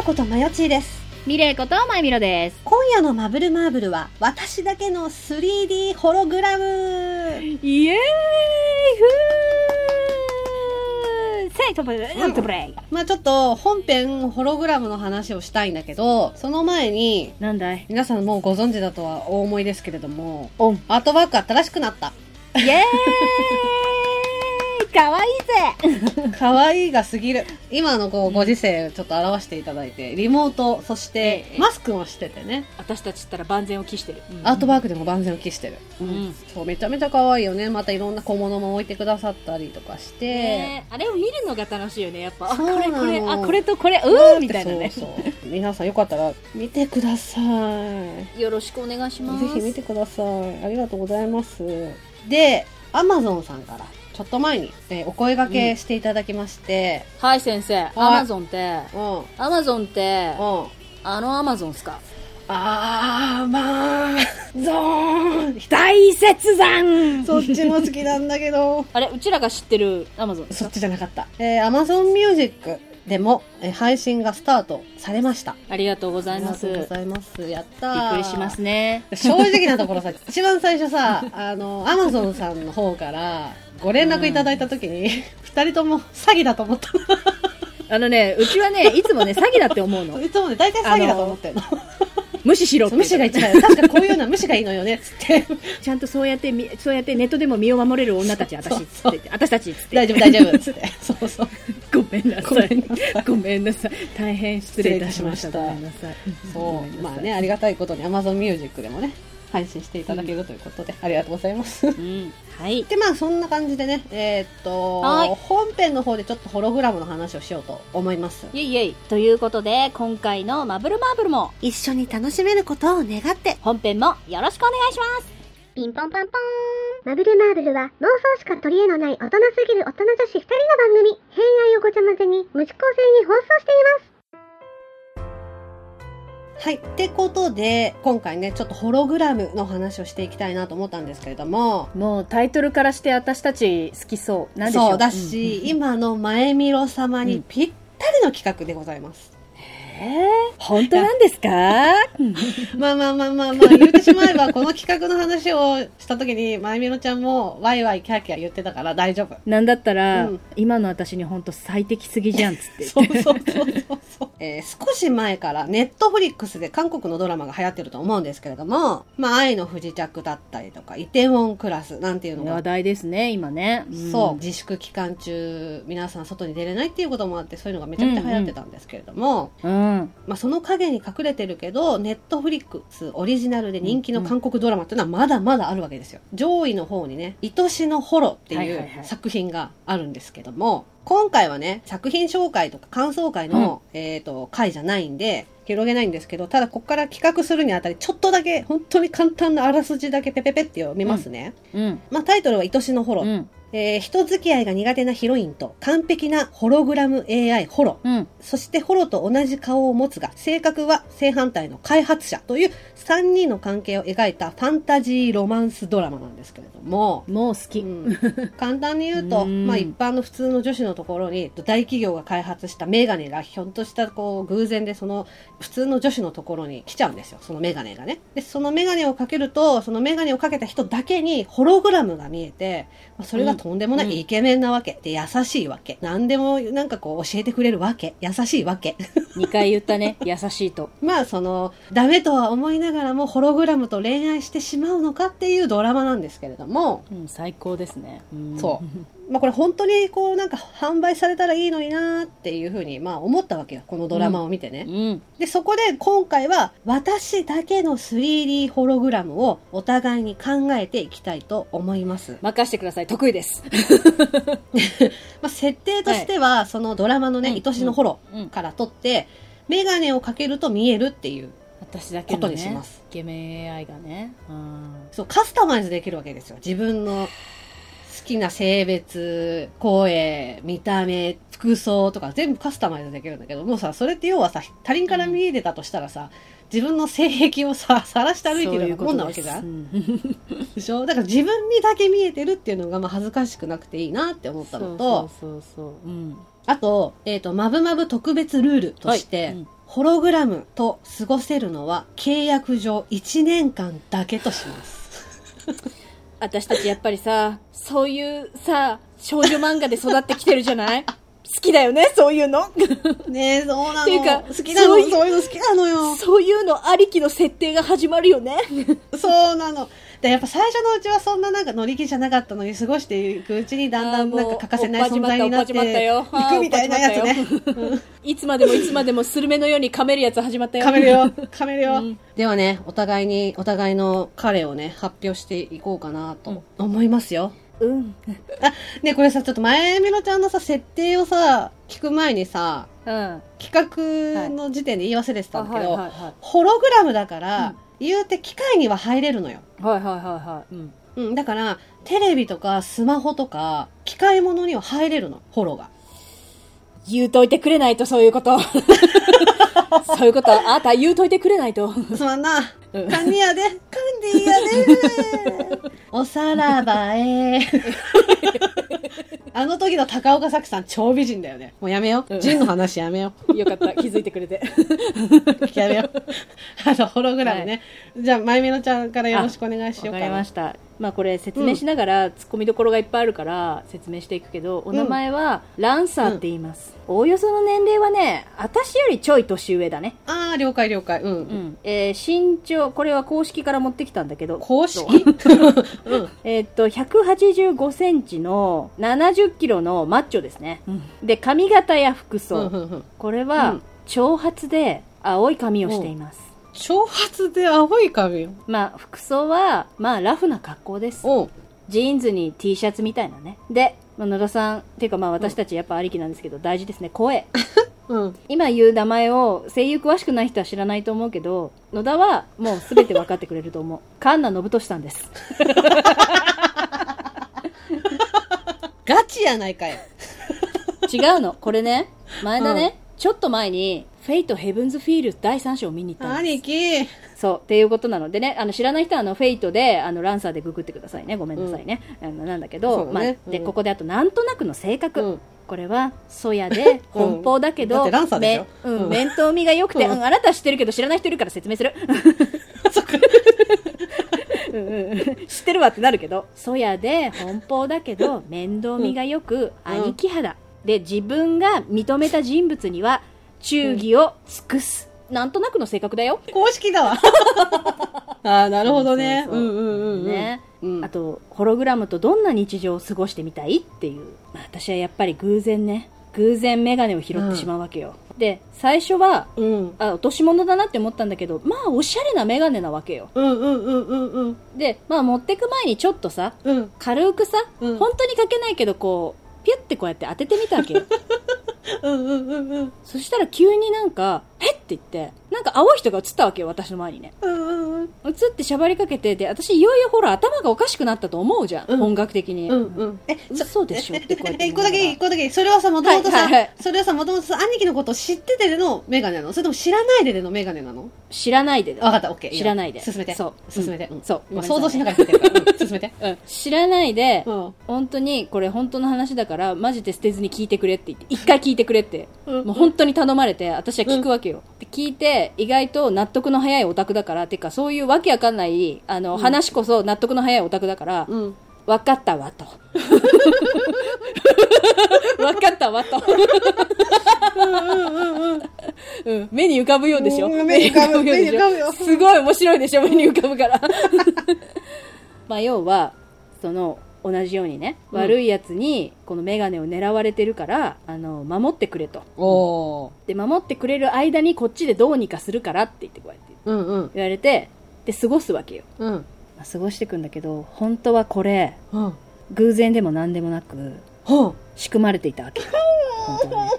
やことまよちーです。ミレイことまゆみろです。今夜のマブルマーブルは、私だけの 3D ホログラムイエーイふーセイトブレイトブレイまあちょっと本編ホログラムの話をしたいんだけど、その前に、なんだい？皆さんもうご存知だとはお思いですけれども、オン。アートワーク新しくなった。イエーイかわいいぜ 可愛いが過ぎる。今のこうご時世ちょっと表していただいて、リモート、そしてええマスクもしててね、私たちったら万全を期してる。アートワークでも万全を期してる。うんそう、めちゃめちゃ可愛いよね。またいろんな小物も置いてくださったりとかして。ねえあれを見るのが楽しいよね、やっぱ。あ、そうなのこれこれ、あ、これとこれ、うーみたいなね。そうそう皆さんよかったら見てください。よろしくお願いします。ぜひ見てください。ありがとうございます。で、アマゾンさんから、ちょっと前に、えーお声掛けしていただきまして、はい、先生。アマゾンって、うん、うん。アマゾンって、あのアマゾンっすか？あー、まあ、ゾーン大雪山そっちも好きなんだけど、あれ、うちらが知ってるアマゾンそっちじゃなかった。えー、Amazon Music でも、えー配信がスタートされました。ありがとうございます。ありがとうびっございます。やったーくりしますね。正直なところさ、一番最初さ、あの、アマゾンさんの方からご連絡いただいたときに、二、人とも詐欺だと思ったあのね、うちはね、いつもね、詐欺だって思うのの。いつもね、大体詐欺だと思ってんの。無視しろって無視が一番、確かこういうのは無視がいいのよね、つって。ちゃんとそうやってみ、そうやってネットでも身を守れる女たち、私、つそうって。私たち、つって。大丈夫、大丈夫、つって。そうそう。ごめんなごさい。ごめんなさい。大変失礼いたしました。失礼いたしましたごめんなさい。そう。まあね、ありがたいことに Amazon Music でもね、配信していただけるということで、ありがとうございます。うん。はい。で、まあそんな感じでね、えーっと、はい本編の方でちょっとホログラムの話をしようと思います。イェイイェイ。ということで、今回のマブルマーブルも、一緒に楽しめることを願って、本編もよろしくお願いします。ピンポンパンポーンマブルマーブルは妄想しか取り柄のない大人すぎる大人女子二人の番組偏愛をごちゃ混ぜに無視構成に放送していますはい。ってことで、今回ね、ちょっとホログラムの話をしていきたいなと思ったんですけれども、もうタイトルからして私たち好きそう。なんでしょ？う。そうだし、今の前見ろ様にぴったりの企画でございます。えー、本当なんですか？まあまあまあまあまあ、言ってしまえば、この企画の話をした時に、前見ろちゃんもワイワイキャーキャー言ってたから大丈夫。なんだったら、うん今の私に本当最適すぎじゃんっつって。そ うそうそうそうそう。えー少し前からネットフリックスで韓国のドラマが流行ってると思うんですけれども、まあ、愛の不時着だったりとか、イテウォンクラスなんていうのが話題ですね、今ね。んそう、自粛期間中、皆さん外に出れないっていうこともあって、そういうのがめちゃくちゃ流行ってたんですけれども、うん。まあその影に隠れてるけど、ネットフリックスオリジナルで人気の韓国ドラマっていうのはまだまだあるわけですよ。上位の方にね、愛しのホロっていう作品があるんですけども、今回はね、作品紹介とか感想会の、えっ、と、回じゃないんで、広げないんですけど、ただここから企画するにあたり、ちょっとだけ、本当に簡単なあらすじだけペペペって読みますね。うん。まあタイトルは愛しのホロ。うん。えー人付き合いが苦手なヒロインと完璧なホログラム AI ホロ。うん。そしてホロと同じ顔を持つが、性格は正反対の開発者という3人の関係を描いたファンタジーロマンスドラマなんですけれども、もう好き。うん簡単に言うと、うんまあ一般の普通の女子のところに大企業が開発したメガネがひょっとしたこう偶然でその普通の女子のところに来ちゃうんですよ。そのメガネがね。で、そのメガネをかけると、そのメガネをかけた人だけにホログラムが見えて、まあそれがとんでもなうんいイケメンなわけ。で、優しいわけ。何でもなんかこう教えてくれるわけ。優しいわけ。2回言ったね。優しいと。まあその、ダメとは思いながらもホログラムと恋愛してしまうのかっていうドラマなんですけれども、うん、最高ですね。うんそう。まあこれ本当にこうなんか販売されたらいいのになーっていうふうにまあ思ったわけよ。このドラマを見てね。うん。で、そこで今回は私だけの 3D ホログラムをお互いに考えていきたいと思います。任してください。得意です。まあ設定としては、そのドラマのね、うん愛しのホロうんから取って、メガネをかけると見えるっていう、私だけの、ね、ことにしますイケメン AI がね。うん。そう、カスタマイズできるわけですよ。自分の好きな性別、声、見た目、服装とか全部カスタマイズできるんだけど、もうさ、それって要はさ、他人から見えてたとしたらさ、自分の性癖をさ、晒して歩いてるようなもんなわけじゃんん。でしょ？だから自分にだけ見えてるっていうのが、まあ恥ずかしくなくていいなって思ったのと、そうそうそうそう。うん。あと、えっ、と、まぶまぶ特別ルールとして、はいうんホログラムと過ごせるのは契約上1年間だけとします。私たちやっぱりさ、そういうさ、少女漫画で育ってきてるじゃない？好きだよね、そういうの。ねえ、そうなの。っていうか好きなの。そういうそういうの好きなのよ。そういうのありきの設定が始まるよね。そうなの。で、やっぱ最初のうちはそんななんか乗り気じゃなかったのに過ごしていくうちにだんだんなんか欠かせない存在になっていくみたいなやつね。いつまでもいつまでもスルメのように噛めるやつ始まったよ。噛めるよ。噛めるよ。うんではね、お互いに、お互いの彼をね、発表していこうかなと思いますよ。うん。あ、ね、これさ、ちょっと前めのちゃんのさ、設定をさ、聞く前にさ、うん。企画の時点で言い忘れてたんだけど、はいはいホログラムだから、言うて機械には入れるのよ。はい。はいはいはいはい。うん。うん、だから、テレビとかスマホとか、機械物には入れるの、ホロが。言うといてくれないと、そういうこと。そういうこと、あなた言うといてくれないと。すまんな。カニやで、カンディやで。おさらばえ。あの時の高岡早紀さん超美人だよね。もうやめよう。うんジンの話やめよう。よかった、気づいてくれて。やめよう。あの、ホログラムね。じゃあ、まゆみのちゃんからよろしくお願いしようかな。わかりました。まあこれ説明しながら、突っ込みどころがいっぱいあるから説明していくけど、お名前はランサーって言います。おおよその年齢はね、私よりちょい年上だね。ああ、了解了解。うん。うん。えー身長、これは公式から持ってきたんだけど、公式？うん。えーっと、185センチの70キロのマッチョですね。で、髪型や服装。これは、うん長髪で青い髪をしています。長髪で青い髪を。まあ、服装は、まあ、ラフな格好です。おうジーンズに T シャツみたいなね。で、まあ野田さん、っていうかまあ私たちやっぱありきなんですけど、大事ですね。声。うん。今言う名前を声優詳しくない人は知らないと思うけど、野田はもう全て分かってくれると思う。神奈信俊さんです。ガチやないかよ。違うの。これね、前だね、ちょっと前に、フェイトヘブンズフィール第3章を見に行ったんです。兄貴。そう、っていうことなのでね、あの、知らない人は、あの、フェイトで、あの、ランサーでググってくださいね。ごめんなさいね。あの、なんだけそど、うだまあ、で、ねうんここであと、なんとなくの性格。うんこれは、そやで、奔放だけど、うん、うん面倒見が良くて、ううんん、あなたは知ってるけど知らない人いるから説明する。うんうんうん知ってるわってなるけど、そやで、奔放だけど、面倒見が良く、兄貴肌。で、自分が認めた人物には、忠義を尽くす。なんとなくの性格だよ。公式だわ。ああ、なるほどね。そううそうんうんうんうん。ね、うんあとホログラムとどんな日常を過ごしてみたいっていう、まあ、私はやっぱり偶然ね偶然メガネを拾ってしまうわけよ、で最初はうん。あ落とし物だなって思ったんだけどまあおしゃれなメガネなわけようんうんうんうんうん。でまあ持ってく前にちょっとさうん。軽くさ、うん本当にかけないけどこうピュッてこうやって当ててみたわけよ うんうんうんうん。そしたら急になんか「へっ!」って言ってなんか青い人が映ったわけよ私の前にねうんうんうん。映ってしゃばりかけてで私いよいよほら頭がおかしくなったと思うじゃん、うん音楽的に、うんうん。え、嘘でしょってこうやってえ、一個だけ一個だけ。それはさ、もともとさはいはいはい、それはさ、もともとさ、兄貴のことを知っててでのメガネなの？それとも知らないででのメガネなの？知らないでだわかった、オッケー。知らないで進めて。そう進めて。うんそう今想像しながら聞いてるから。うん 進めて。うん、知らないで、うん。本当にこれ本当の話だからマジで捨てずに聞いてくれって言って一回聞いてくれって、うんもう本当に頼まれて私は聞くわけよ、で聞いて意外と納得の早いオタクだからてかそういうわけわかんないあの、話こそ納得の早いオタクだから、うん。分かったわと。分かったわと。うん、目に浮かぶようでしょ？目に浮かぶようでしょ？すごい面白いでしょ？目に浮かぶから。まあ要はその同じようにね、うん悪いやつにこのメガネを狙われてるからあの守ってくれとおー。で守ってくれる間にこっちでどうにかするからって言ってこうやってうんうん。言われてで過ごすわけよ、うん。まあ過ごしていくんだけど本当はこれうん。偶然でも何でもなくほう。仕組まれていたわけ本当はね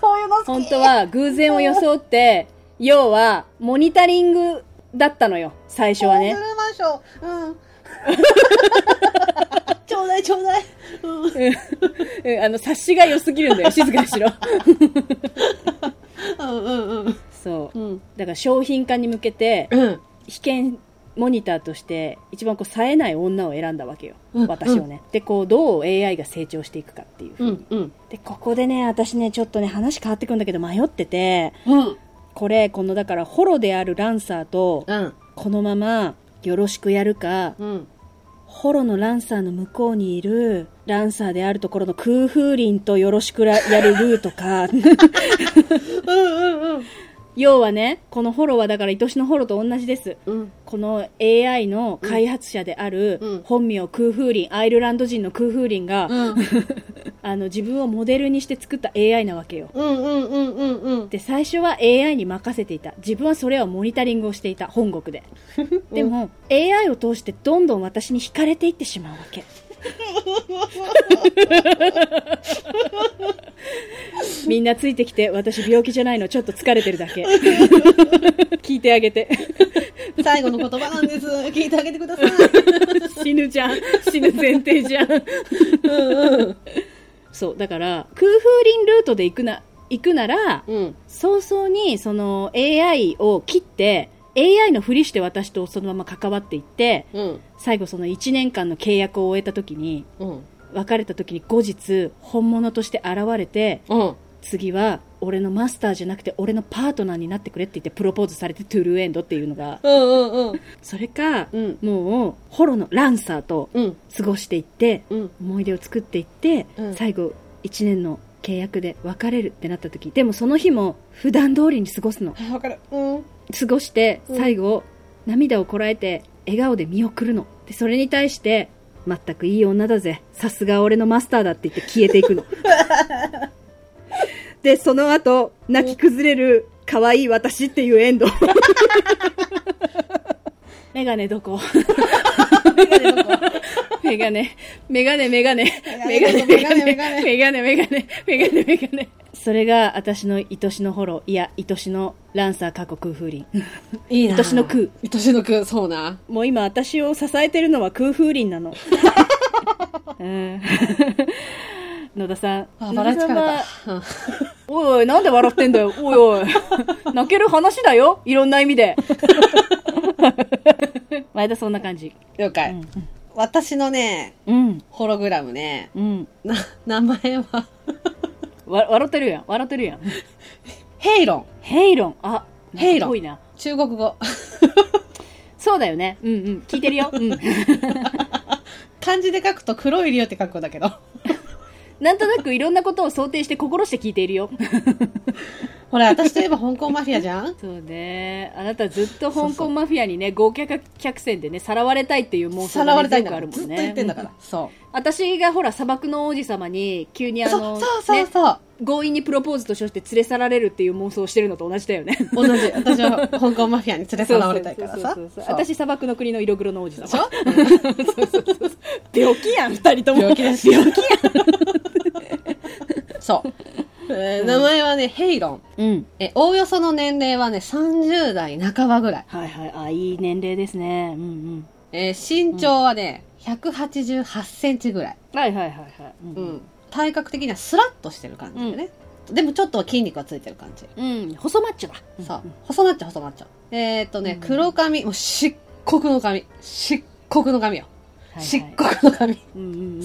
そういうの好き。本当は偶然を装って要はモニタリングだったのよ最初はねモンマンション。うん。ちょうだいちょうだい。うん。うんあの察しが良すぎるんだよ 静かにしろうんうんうん。そううん。だから商品化に向けてうん。被験モニターとして一番こう冴えない女を選んだわけよ、うん私をねでこうどう AI が成長していくかっていう、うんうん。でここでね私ねちょっとね話変わってくんだけど迷っててうん。これ、このだから、ホロであるランサーと、うん。このまま、よろしくやるか、うん。ホロのランサーの向こうにいる、ランサーであるところの空風林とよろしくらやるルーとか。うんうんうん。要はね、このホロはだから愛しのホロと同じです。うん。この AI の開発者である、うん本名空風林、アイルランド人の空風林が、うん。あの自分をモデルにして作った AI なわけよ。うんうんうんうんうん。で、最初は AI に任せていた。自分はそれをモニタリングをしていた、本国で。でも、AI を通してどんどん私に惹かれていってしまうわけ。みんなついてきて、私病気じゃないの、ちょっと疲れてるだけ。聞いてあげて。最後の言葉なんです。聞いてあげてください。死ぬじゃん。死ぬ前提じゃん。そう、だから、空風林ルートで行くな、行くなら、うん。早々にその AI を切って、AI のふりして私とそのまま関わっていって、うん。最後その1年間の契約を終えた時に、うん。別れた時に後日、本物として現れて、うん。次は俺のマスターじゃなくて俺のパートナーになってくれって言ってプロポーズされてトゥルーエンドっていうのが、うんうんうん。それか、うんもう、ホロのランサーとうん。過ごしていって、うん。思い出を作っていって、うん最後1年の契約で別れるってなった時でもその日も普段通りに過ごすの。は いわかる。うん。過ごしてうん。最後、涙をこらえて笑顔で見送るの。でそれに対して全くいい女だぜ。さすが俺のマスターだって言って消えていくの。でその後泣き崩れる可愛い私っていうエンド。メガネどこ？メガネどこ？メガネ、メガネ、メガネ、メガネ、メガネ、メガネ、メガネ、メガネ、メガネ、メガネ。それが私の愛しのホロ、いや、愛しのランサー過去空風林。いいな。愛しの空。愛しの空、そうな。もう今私を支えてるのは空風林なの。うん。野田さん。あ、バラエティ。おいおい、なんで笑ってんだよ。おいおい。泣ける話だよ。いろんな意味で。前田そんな感じ。了解。私のね、うん。ホログラムね、うん。な、名前は、わ、笑ってるやん。笑ってるやん。ヘイロン。ヘイロン。あ、ヘイロンな。中国語。そうだよね。うんうん。聞いてるよ。うん。漢字で書くと黒い竜って書くんだけど。なんとなくいろんなことを想定して心して聞いているよ。ほら、私といえば香港マフィアじゃん？そうね。あなたずっと香港マフィアにね、豪華客船でね、さらわれたいっていう妄想さらわれたいんねよくあるもんね。言ってんだからう。そ私がほら、砂漠の王子様に、急にう。あの、そうそうそうね、そう。強引にプロポーズとして連れ去られるっていう妄想をしてるのと同じだよね。同じ。私は香港マフィアに連れ去られたいからさ。そうそうそうそうそう私砂漠の国の色黒の王子様。でしょ？病気やん、二人とも。病気です。病気やそう。えー名前はね、ヘイロン。うん。え、おおよその年齢はね、30代半ばぐらい。はいはい。あ、いい年齢ですね。うんうん。えー身長はね、188センチぐらい。はいはいはいはい。ううん。体格的にはスラッとしてる感じでね。でもちょっと筋肉がついてる感じ。うん。細マッチョだ。そう。細マッチョ細マッチョ。えーっとね、黒髪、もう漆黒の髪。漆黒の髪よ。漆黒の髪。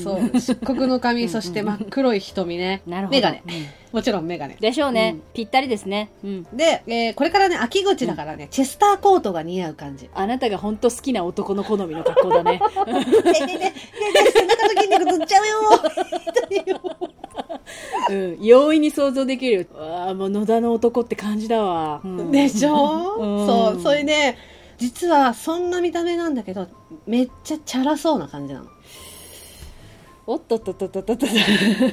そう。漆黒の髪、そして真っ黒い瞳ね。なるほど。メガネ。うんもちろんメガネ。でしょうねうん。ぴったりですね。うん。で、えーこれからね、秋口だからね、チェスターコートが似合う感じ。あなたが本当好きな男の好みの格好だね。ねえねえねえねえねえ背中の筋肉つっちゃうようん。容易に想像できる。ああ、もう野田の男って感じだわ。うんでしょ、うんそう。それで、実はそんな見た目なんだけど、めっちゃチャラそうな感じなの。おっとっとっとっとっとっと。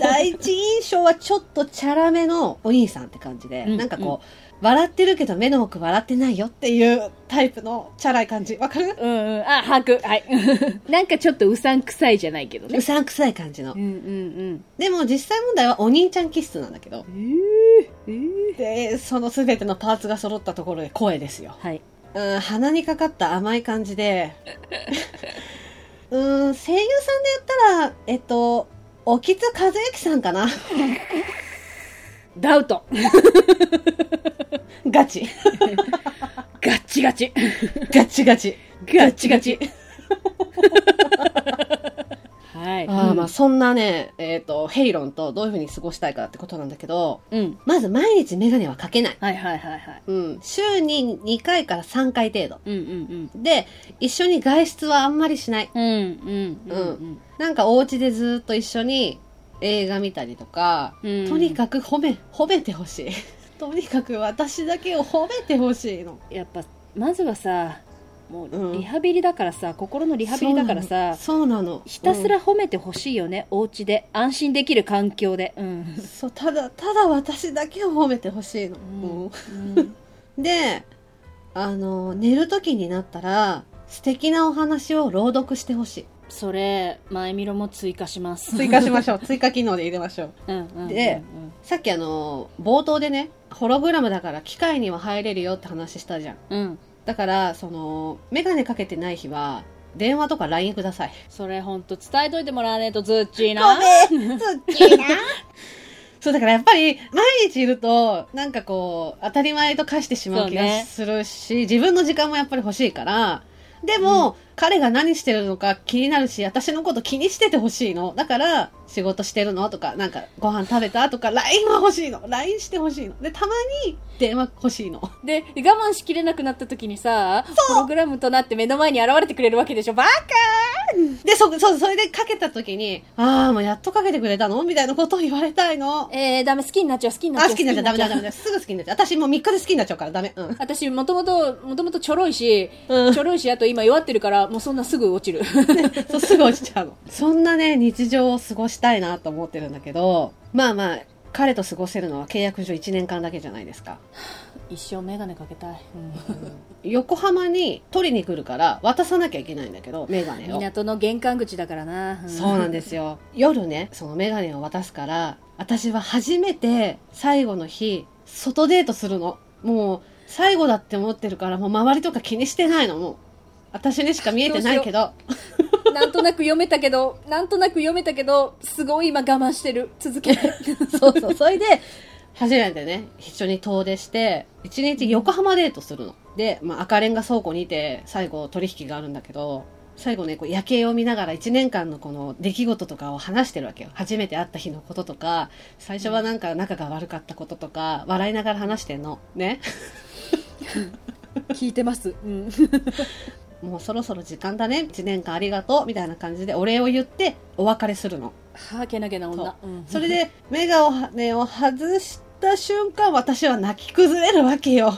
第一印象はちょっとチャラめのお兄さんって感じで、うんなんかこう、笑ってるけど目の奥笑ってないよっていうタイプのチャラい感じ。わかる？うんうん。あ、把握。はい。なんかちょっとうさんくさいじゃないけどねう。さんくさい感じのう。んうんでも実際問題はお兄ちゃん気質なんだけどう。ん。えー、えー。で、その全てのパーツが揃ったところで声ですよ。はい。うん、鼻にかかった甘い感じで、うん、声優さんで言ったら、えっと、沖津和之さんかなダウト。ガチ。ガッチガチ。ガチガチ。ガッチガチ。ははい。あーまあそんなね、えっ、と、ヘイロンとどういう風に過ごしたいかってことなんだけど、うん。まず毎日メガネはかけない。はいはいはいはい。うん。週に2回から3回程度。うんうんで、一緒に外出はあんまりしない。うん。うんうんうんなんかお家でずっと一緒に映画見たりとか、うん。とにかく褒め、褒めてほしい。とにかく私だけを褒めてほしいの。やっぱ、まずはさ、もううんリハビリだからさ、心のリハビリだからさ、そうなの。ひたすら褒めてほしいよね、お家で。安心できる環境で。うん。うん、そう、ただ、ただ私だけを褒めてほしいの。うんうん で、あの、寝る時になったら、素敵なお話を朗読してほしい。それ、前見ろも追加します。追加しましょう。追加機能で入れましょう。うんうんうんうん。でさっきあの、冒頭でね、ホログラムだから機械には入れるよって話したじゃん。うん。だから、その、メガネかけてない日は、電話とか LINE ください。それほんと伝えといてもらわねえとずっちーな。そう、だからやっぱり、毎日いると、なんかこう、当たり前と化してしまう気がするし、自分の時間もやっぱり欲しいから、でも、彼が何してるのか気になるし、私のこと気にしててほしいの。だから、仕事してるのとか、なんか、ご飯食べたとか、LINE は欲しいの。LINE してほしいの。で、たまに、電話欲しいの。で、我慢しきれなくなった時にさ、プログラムとなって目の前に現れてくれるわけでしょ。バカで、そ、そう、それでかけた時に、ああ、もうやっとかけてくれたの？みたいなことを言われたいの？えー、ダメ、好きになっちゃう、好きになっあ、ちゃう。好きになっちゃう。ダメだ、ダメ。すぐ好きになっちゃう。私もう3日で好きになっちゃうからダメ。うん。私、もともと、もともとちょろいし、うんちょろいし、あと今弱ってるから、もうそんなすぐ落ちる。そう、すぐ落ちちゃうの。そんなね、日常を過ごしたいなと思ってるんだけど、まあまあ、彼と過ごせるのは契約上1年間だけじゃないですか。一生メガネかけたい。横浜に取りに来るから渡さなきゃいけないんだけど、メガネを。港の玄関口だからな。そうなんですよ。夜ね、そのメガネを渡すから、私は初めて最後の日、外デートするの。もう、最後だって思ってるから、もう周りとか気にしてないの。もう、私にしか見えてないけど。なんとなく読めたけど、なんとなく読めたけど、すごい今我慢してる。続けて。そうそう。それで、初めてね、一緒に遠出して、一日横浜デートするの。で、まあ、赤レンガ倉庫にて、最後取引があるんだけど、最後ね、こう夜景を見ながら一年間のこの出来事とかを話してるわけよ。初めて会った日のこととか、最初はなんか仲が悪かったこととか、笑いながら話してんの。ね。聞いてます。うん。もうそろそろ時間だね。一年間ありがとう。みたいな感じでお礼を言ってお別れするの。はあ、けなげな女。そううんそれで、メガを、ね、を外した瞬間、私は泣き崩れるわけよ。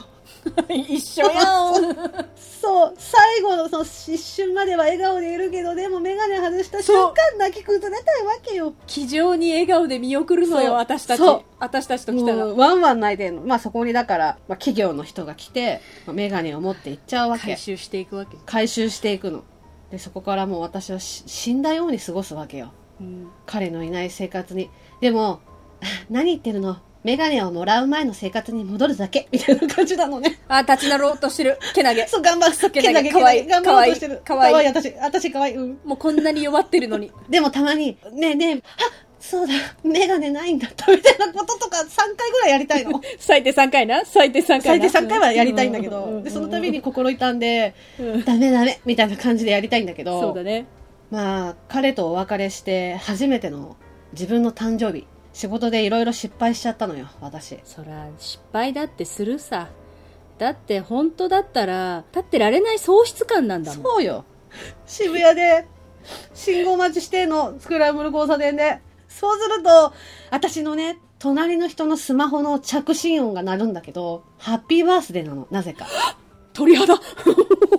一緒やん。そう、最後のその一瞬までは笑顔でいるけど、でもメガネ外した瞬間泣き崩れたいわけよ。気丈に笑顔で見送るのよ、私たち。私たちと来たら。ワンワン泣いてんの。まあそこにだから、まあ、企業の人が来て、まあメガネを持って行っちゃうわけ回。収していくわけ。回収していくの。で、そこからもう私はし死んだように過ごすわけよ。うん。彼のいない生活に。でも、あ 何言ってるの？メガネをもらう前の生活に戻るだけみたいな感じなのね。あ、立ち直ろうとしてる。けなげ。そう、頑張る。けなげけなげかわいい頑張ろうとしてる。かわいいかわいい、私。私かわいい。うん。もうこんなに弱ってるのに。でもたまに、ねえねえ、あそうだ、メガネないんだった、みたいなこととか3回ぐらいやりたいの。最低3回な最低3回な。最低3回はやりたいんだけど、で、その度に心痛んで、うんダメダメ、みたいな感じでやりたいんだけど、そうだね。まあ、彼とお別れして、初めての自分の誕生日、仕事でいろいろ失敗しちゃったのよ、私。そら、失敗だってするさ。だって本当だったら、立ってられない喪失感なんだもん。そうよ。渋谷で、信号待ちしてんの、スクランブル交差点で。そうすると、私のね、隣の人のスマホの着信音が鳴るんだけど、ハッピーバースデーなの、なぜか。鳥肌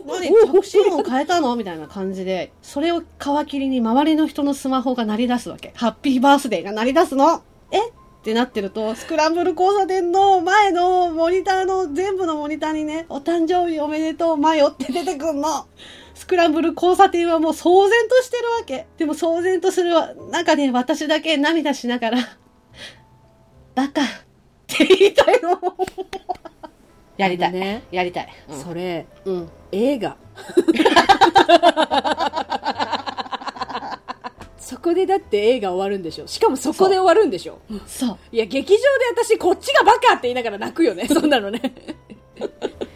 何着信音変えたの？みたいな感じで、それを皮切りに周りの人のスマホが鳴り出すわけ。ハッピーバースデーが鳴り出すの。え？ってなってると、スクランブル交差点の前のモニターの、全部のモニターにね、お誕生日おめでとう、マヨって出てくんの。スクランブル交差点はもう騒然としてるわけ。でも騒然とする中で私だけ涙しながら、バカって言いたいの。やりたい。ねやりたい。うんそれ、うん。映画。そこでだって映画終わるんでしょしかもそこで終わるんでしょそう。いや、劇場で私こっちがバカって言いながら泣くよね。そんなのね。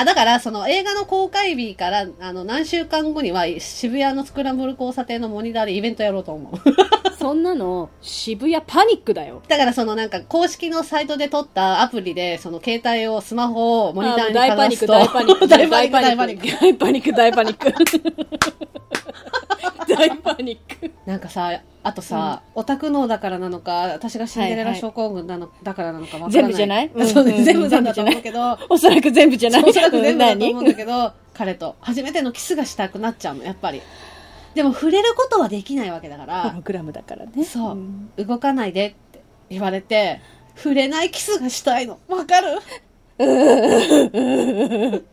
あ、だから、その映画の公開日から、あの、何週間後には、渋谷のスクランブル交差点のモニターでイベントやろうと思う。そんなの、渋谷パニックだよ。だから、そのなんか、公式のサイトで撮ったアプリで、その携帯を、スマホをモニターに大パニック、かざすと大パニック、大パニック、大パニック。大パニック、大パニック。大パニック。なんかさ、あとさ、オタク脳だからなのか、私がシンデレラ症候群なの、だからなのかわからない。全部じゃない？そうね、うん全部なんだと思うけど、おそらく全部じゃない？おそらく全部だと思うんだど。けど、彼と初めてのキスがしたくなっちゃうの、やっぱり。でも触れることはできないわけだかホらロ、グラムだからね。そう、ん動かないでって言われて、触れないキスがしたいの。わかる？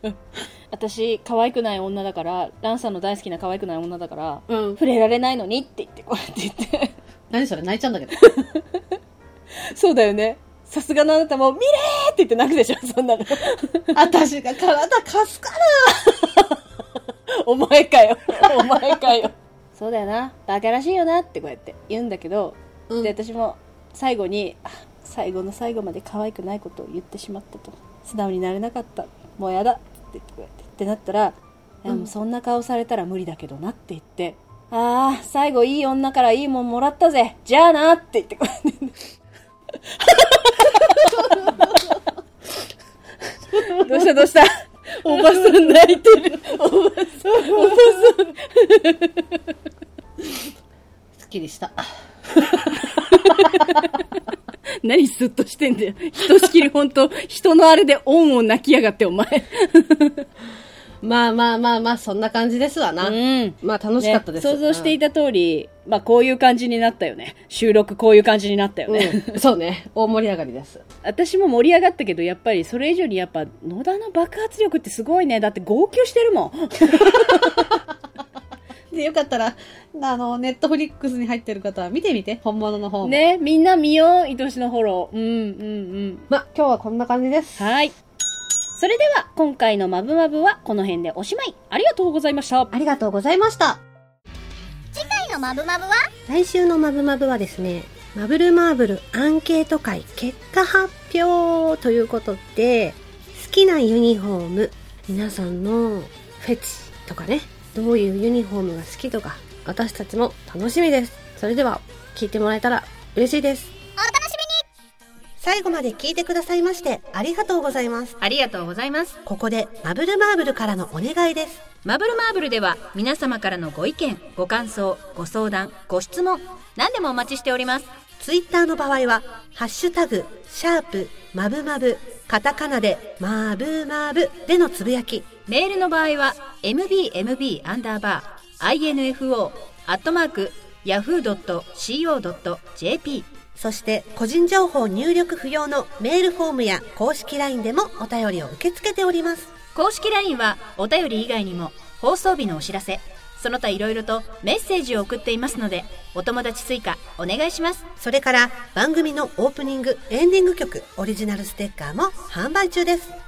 私、可愛くない女だから、ランさんの大好きな可愛くない女だから、うん。触れられないのにって言って、こうやって言って。何それ泣いちゃうんだけど。そうだよね。さすがのあなたも、見れーって言って泣くでしょ、そんなの。私が体貸すから。お前かよ。お前かよ。そうだよな。バカらしいよなってこうやって言うんだけど、うんで、私も最後に、あ最後の最後まで可愛くないことを言ってしまったと。素直になれなかった。もうやだってこうやって。ってなったら、うそんな顔されたら無理だけどなって言って、ああ、最後いい女からいいもんもらったぜ。じゃあなって言ってこうやって。どうしたどうした？おばさん泣いてる。おばさん、おばさん。すっきりした。何スッとしてんだよ。ひとしきり本当人のあれでオンを泣きやがって、お前。まあまあまあまあ、そんな感じですわな。ん。まあ楽しかったです。ね想像していた通り、まあこういう感じになったよね。収録こういう感じになったよね。うん、そうね。大盛り上がりです。私も盛り上がったけど、やっぱりそれ以上にやっぱ野田の爆発力ってすごいね。だって号泣してるもん。で、よかったら、あの、ネットフリックスに入ってる方は見てみて、本物の方も。。ね、みんな見よう、愛しのフォロー。うん、うん、うん。まあ、今日はこんな感じです。はい。それでは、今回のマブマブはこの辺でおしまい。ありがとうございました。ありがとうございました。次回のマブマブは？来週のマブマブはですね、マブルマーブルアンケート会結果発表ということで、好きなユニフォーム、皆さんのフェチとかね、どういうユニフォームが好きとか、私たちも楽しみです。それでは、聞いてもらえたら嬉しいです。お楽しみに最後まで聞いてくださいまして、ありがとうございます。ありがとうございます。ここで、マブルマーブルからのお願いです。マブルマーブルでは皆様からのご意見、ご感想、ご相談、ご質問、何でもお待ちしております。ツイッターの場合は、ハッシュタグ、シャープ、マブマブ、カタカナで、マブマブでのつぶやき、メールの場合は mbmb アンダーバー info アットマーク yahoo.co.jp そして個人情報入力不要のメールフォームや公式 LINE でもお便りを受け付けております。公式 LINE はお便り以外にも放送日のお知らせ、その他いろいろとメッセージを送っていますので、お友達追加お願いします。それから番組のオープニング、エンディング曲、オリジナルステッカーも販売中です。